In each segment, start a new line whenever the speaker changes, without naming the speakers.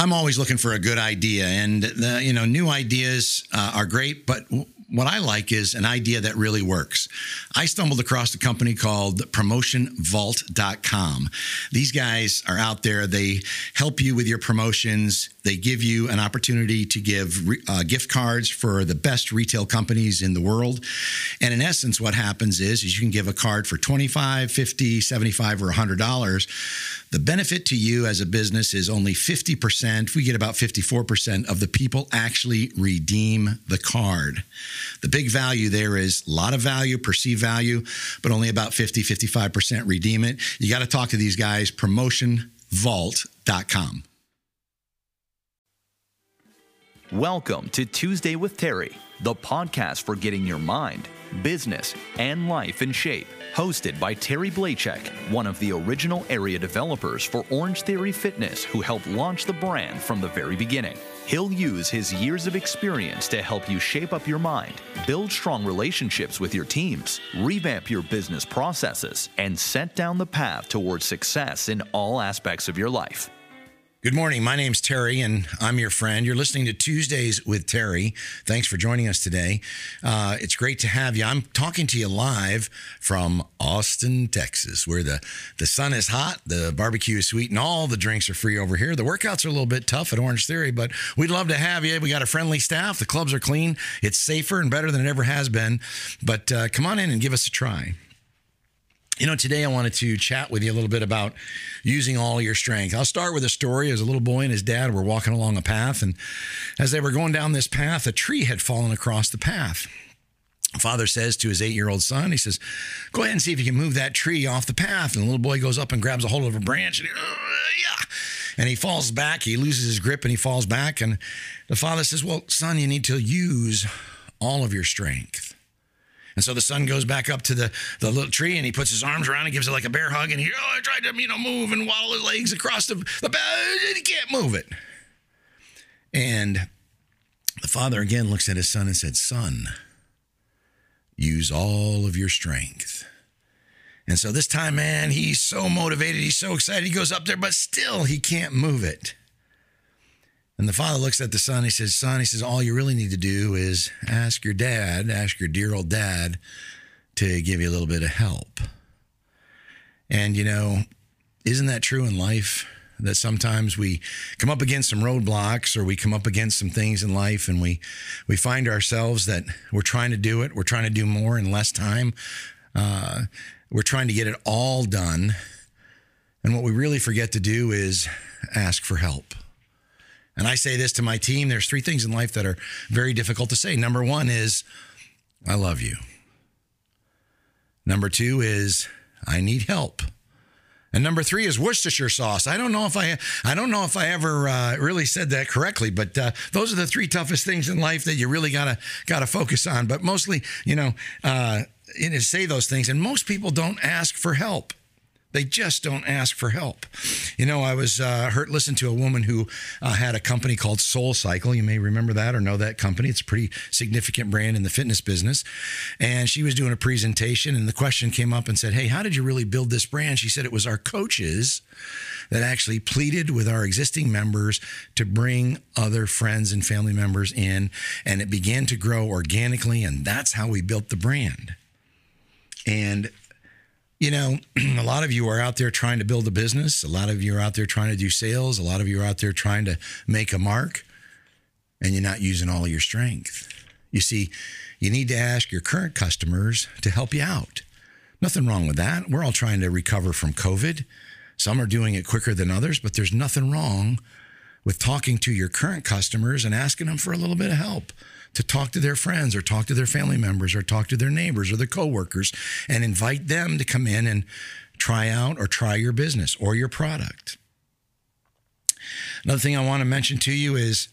I'm always looking for a good idea, and the, you know, new ideas uh, are great. But w- what I like is an idea that really works. I stumbled across a company called PromotionVault.com. These guys are out there. They help you with your promotions. They give you an opportunity to give uh, gift cards for the best retail companies in the world. And in essence, what happens is, is you can give a card for 25, 50, 75, or $100. The benefit to you as a business is only 50%. We get about 54% of the people actually redeem the card. The big value there is a lot of value, perceived value, but only about 50, 55% redeem it. You got to talk to these guys, promotionvault.com.
Welcome to Tuesday with Terry, the podcast for getting your mind, business, and life in shape. Hosted by Terry Blachek, one of the original area developers for Orange Theory Fitness, who helped launch the brand from the very beginning. He'll use his years of experience to help you shape up your mind, build strong relationships with your teams, revamp your business processes, and set down the path towards success in all aspects of your life.
Good morning. My name's Terry, and I'm your friend. You're listening to Tuesdays with Terry. Thanks for joining us today. Uh, it's great to have you. I'm talking to you live from Austin, Texas, where the, the sun is hot, the barbecue is sweet, and all the drinks are free over here. The workouts are a little bit tough at Orange Theory, but we'd love to have you. We got a friendly staff. The clubs are clean. It's safer and better than it ever has been. But uh, come on in and give us a try. You know, today I wanted to chat with you a little bit about using all your strength. I'll start with a story. As a little boy and his dad were walking along a path, and as they were going down this path, a tree had fallen across the path. Father says to his eight year old son, he says, Go ahead and see if you can move that tree off the path. And the little boy goes up and grabs a hold of a branch and, he, uh, yeah. and he falls back. He loses his grip and he falls back. And the father says, Well, son, you need to use all of your strength. And so the son goes back up to the, the little tree and he puts his arms around and gives it like a bear hug, and he, oh, I tried to, you know, move and waddle his legs across the, the bed. He can't move it. And the father again looks at his son and said, Son, use all of your strength. And so this time, man, he's so motivated. He's so excited. He goes up there, but still he can't move it. And the father looks at the son. He says, Son, he says, all you really need to do is ask your dad, ask your dear old dad to give you a little bit of help. And, you know, isn't that true in life? That sometimes we come up against some roadblocks or we come up against some things in life and we, we find ourselves that we're trying to do it, we're trying to do more in less time. Uh, we're trying to get it all done. And what we really forget to do is ask for help. And I say this to my team there's three things in life that are very difficult to say. Number one is, I love you. Number two is, I need help. And number three is Worcestershire sauce. I don't know if I, I don't know if I ever uh, really said that correctly, but uh, those are the three toughest things in life that you really gotta gotta focus on. But mostly, you know, uh, say those things, and most people don't ask for help. They just don't ask for help. You know, I was uh, heard listened to a woman who uh, had a company called Soul Cycle. You may remember that or know that company. It's a pretty significant brand in the fitness business. And she was doing a presentation, and the question came up and said, "Hey, how did you really build this brand?" She said it was our coaches that actually pleaded with our existing members to bring other friends and family members in, and it began to grow organically, and that's how we built the brand. And you know, a lot of you are out there trying to build a business. A lot of you are out there trying to do sales. A lot of you are out there trying to make a mark, and you're not using all of your strength. You see, you need to ask your current customers to help you out. Nothing wrong with that. We're all trying to recover from COVID. Some are doing it quicker than others, but there's nothing wrong with talking to your current customers and asking them for a little bit of help to talk to their friends or talk to their family members or talk to their neighbors or their coworkers and invite them to come in and try out or try your business or your product. Another thing I want to mention to you is,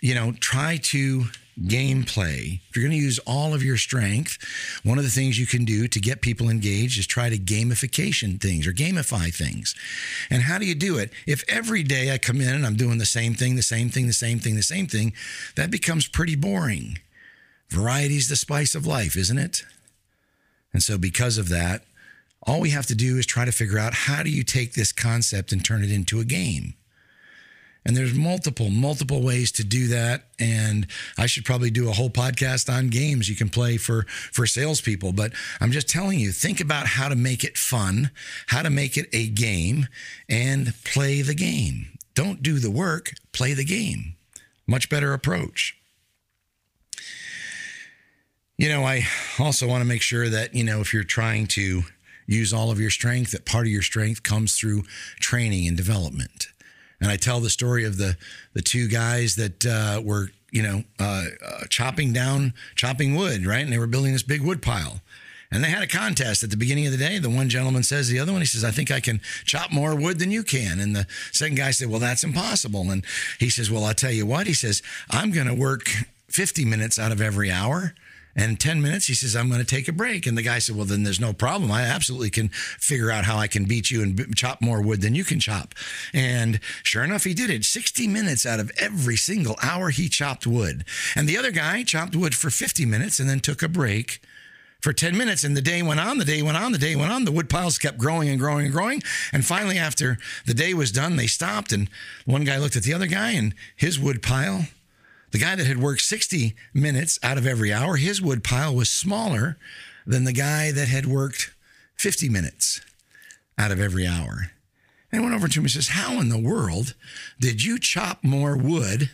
you know, try to gameplay. If you're going to use all of your strength, one of the things you can do to get people engaged is try to gamification things or gamify things. And how do you do it? If every day I come in and I'm doing the same thing, the same thing, the same thing, the same thing, that becomes pretty boring. Variety is the spice of life, isn't it? And so, because of that, all we have to do is try to figure out how do you take this concept and turn it into a game. And there's multiple, multiple ways to do that. And I should probably do a whole podcast on games you can play for for salespeople. But I'm just telling you, think about how to make it fun, how to make it a game, and play the game. Don't do the work, play the game. Much better approach. You know, I also want to make sure that, you know, if you're trying to use all of your strength, that part of your strength comes through training and development. And I tell the story of the the two guys that uh, were you know uh, uh, chopping down chopping wood, right? And they were building this big wood pile. And they had a contest at the beginning of the day. The one gentleman says the other one, he says, I think I can chop more wood than you can. And the second guy said, Well, that's impossible. And he says, Well, I'll tell you what. He says, I'm going to work 50 minutes out of every hour and 10 minutes, he says, I'm going to take a break. And the guy said, Well, then there's no problem. I absolutely can figure out how I can beat you and b- chop more wood than you can chop. And sure enough, he did it. 60 minutes out of every single hour he chopped wood. And the other guy chopped wood for 50 minutes and then took a break for 10 minutes and the day went on the day went on the day went on the wood piles kept growing and growing and growing and finally after the day was done they stopped and one guy looked at the other guy and his wood pile the guy that had worked 60 minutes out of every hour, his wood pile was smaller than the guy that had worked 50 minutes out of every hour. And I went over to him and says, How in the world did you chop more wood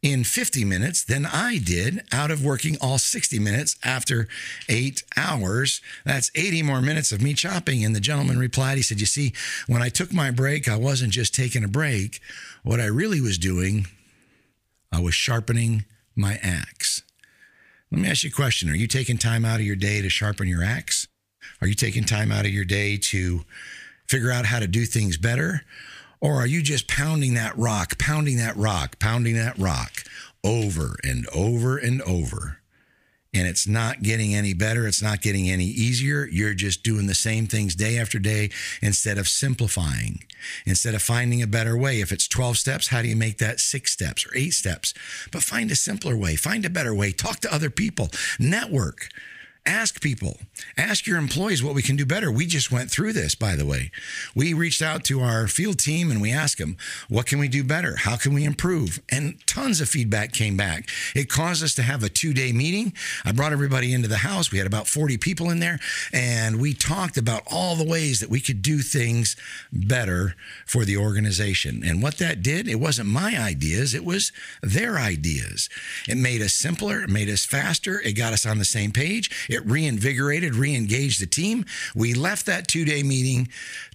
in 50 minutes than I did out of working all 60 minutes after eight hours? That's 80 more minutes of me chopping. And the gentleman replied, He said, You see, when I took my break, I wasn't just taking a break. What I really was doing I was sharpening my axe. Let me ask you a question. Are you taking time out of your day to sharpen your axe? Are you taking time out of your day to figure out how to do things better? Or are you just pounding that rock, pounding that rock, pounding that rock over and over and over? And it's not getting any better. It's not getting any easier. You're just doing the same things day after day instead of simplifying, instead of finding a better way. If it's 12 steps, how do you make that six steps or eight steps? But find a simpler way, find a better way, talk to other people, network. Ask people, ask your employees what we can do better. We just went through this, by the way. We reached out to our field team and we asked them, what can we do better? How can we improve? And tons of feedback came back. It caused us to have a two day meeting. I brought everybody into the house. We had about 40 people in there and we talked about all the ways that we could do things better for the organization. And what that did, it wasn't my ideas, it was their ideas. It made us simpler, it made us faster, it got us on the same page it reinvigorated, re engaged the team. We left that two day meeting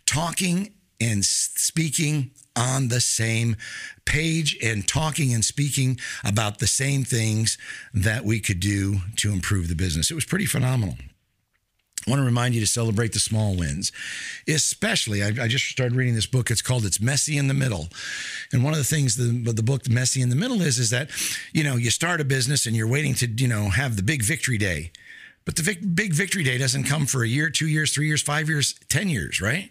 talking and speaking on the same page and talking and speaking about the same things that we could do to improve the business. It was pretty phenomenal. I want to remind you to celebrate the small wins, especially. I, I, just started reading this book. It's called "It's Messy in the Middle," and one of the things the the book "Messy in the Middle" is is that you know you start a business and you're waiting to you know have the big victory day, but the vic- big victory day doesn't come for a year, two years, three years, five years, 10 years, right?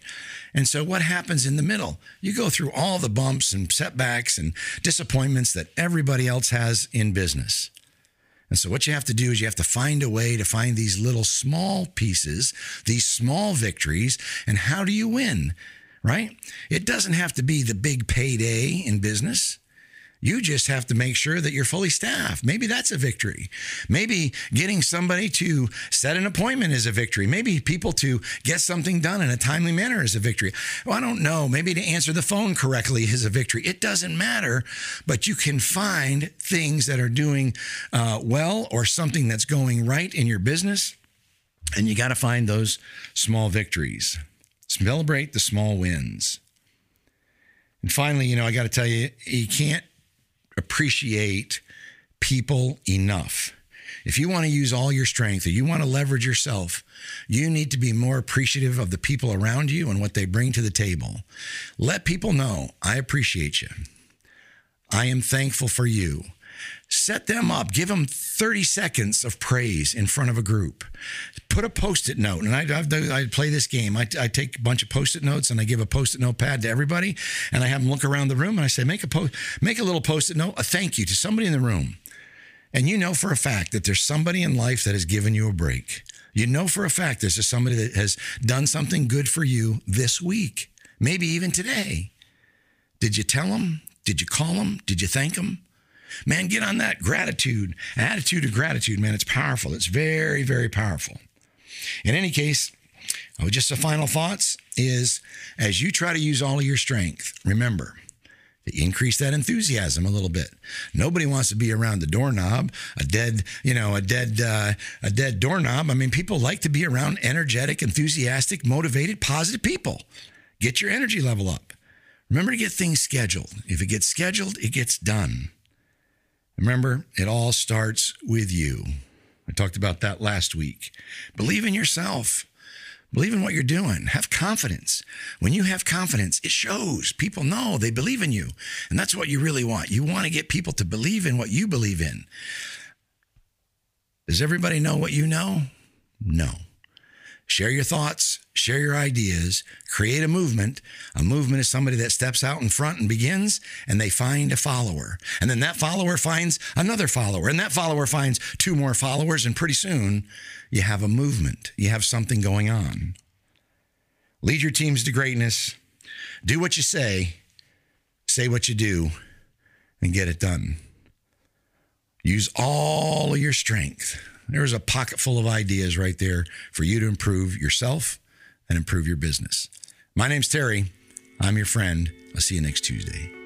And so what happens in the middle? You go through all the bumps and setbacks and disappointments that everybody else has in business. And so what you have to do is you have to find a way to find these little small pieces, these small victories, and how do you win? Right? It doesn't have to be the big payday in business. You just have to make sure that you're fully staffed. Maybe that's a victory. Maybe getting somebody to set an appointment is a victory. Maybe people to get something done in a timely manner is a victory. Well, I don't know. Maybe to answer the phone correctly is a victory. It doesn't matter, but you can find things that are doing uh, well or something that's going right in your business. And you got to find those small victories. Celebrate the small wins. And finally, you know, I got to tell you, you can't appreciate people enough. If you want to use all your strength or you want to leverage yourself, you need to be more appreciative of the people around you and what they bring to the table. Let people know I appreciate you. I am thankful for you. Set them up. Give them 30 seconds of praise in front of a group. Put a post it note. And I, I, I play this game. I, I, take a bunch of post it notes and I give a post it note pad to everybody. And I have them look around the room and I say, make a, post, make a little post it note, a thank you to somebody in the room. And you know for a fact that there's somebody in life that has given you a break. You know for a fact there's somebody that has done something good for you this week, maybe even today. Did you tell them? Did you call them? Did you thank them? Man, get on that gratitude, attitude of gratitude, man. It's powerful. It's very, very powerful. In any case, oh, just the final thoughts is as you try to use all of your strength, remember, to increase that enthusiasm a little bit. Nobody wants to be around the doorknob, a dead, you know, a dead, uh, a dead doorknob. I mean, people like to be around energetic, enthusiastic, motivated, positive people. Get your energy level up. Remember to get things scheduled. If it gets scheduled, it gets done. Remember, it all starts with you. I talked about that last week. Believe in yourself. Believe in what you're doing. Have confidence. When you have confidence, it shows. People know they believe in you. And that's what you really want. You want to get people to believe in what you believe in. Does everybody know what you know? No. Share your thoughts, share your ideas, create a movement. A movement is somebody that steps out in front and begins, and they find a follower. And then that follower finds another follower, and that follower finds two more followers, and pretty soon you have a movement. You have something going on. Lead your teams to greatness. Do what you say, say what you do, and get it done. Use all of your strength. There's a pocket full of ideas right there for you to improve yourself and improve your business. My name's Terry. I'm your friend. I'll see you next Tuesday.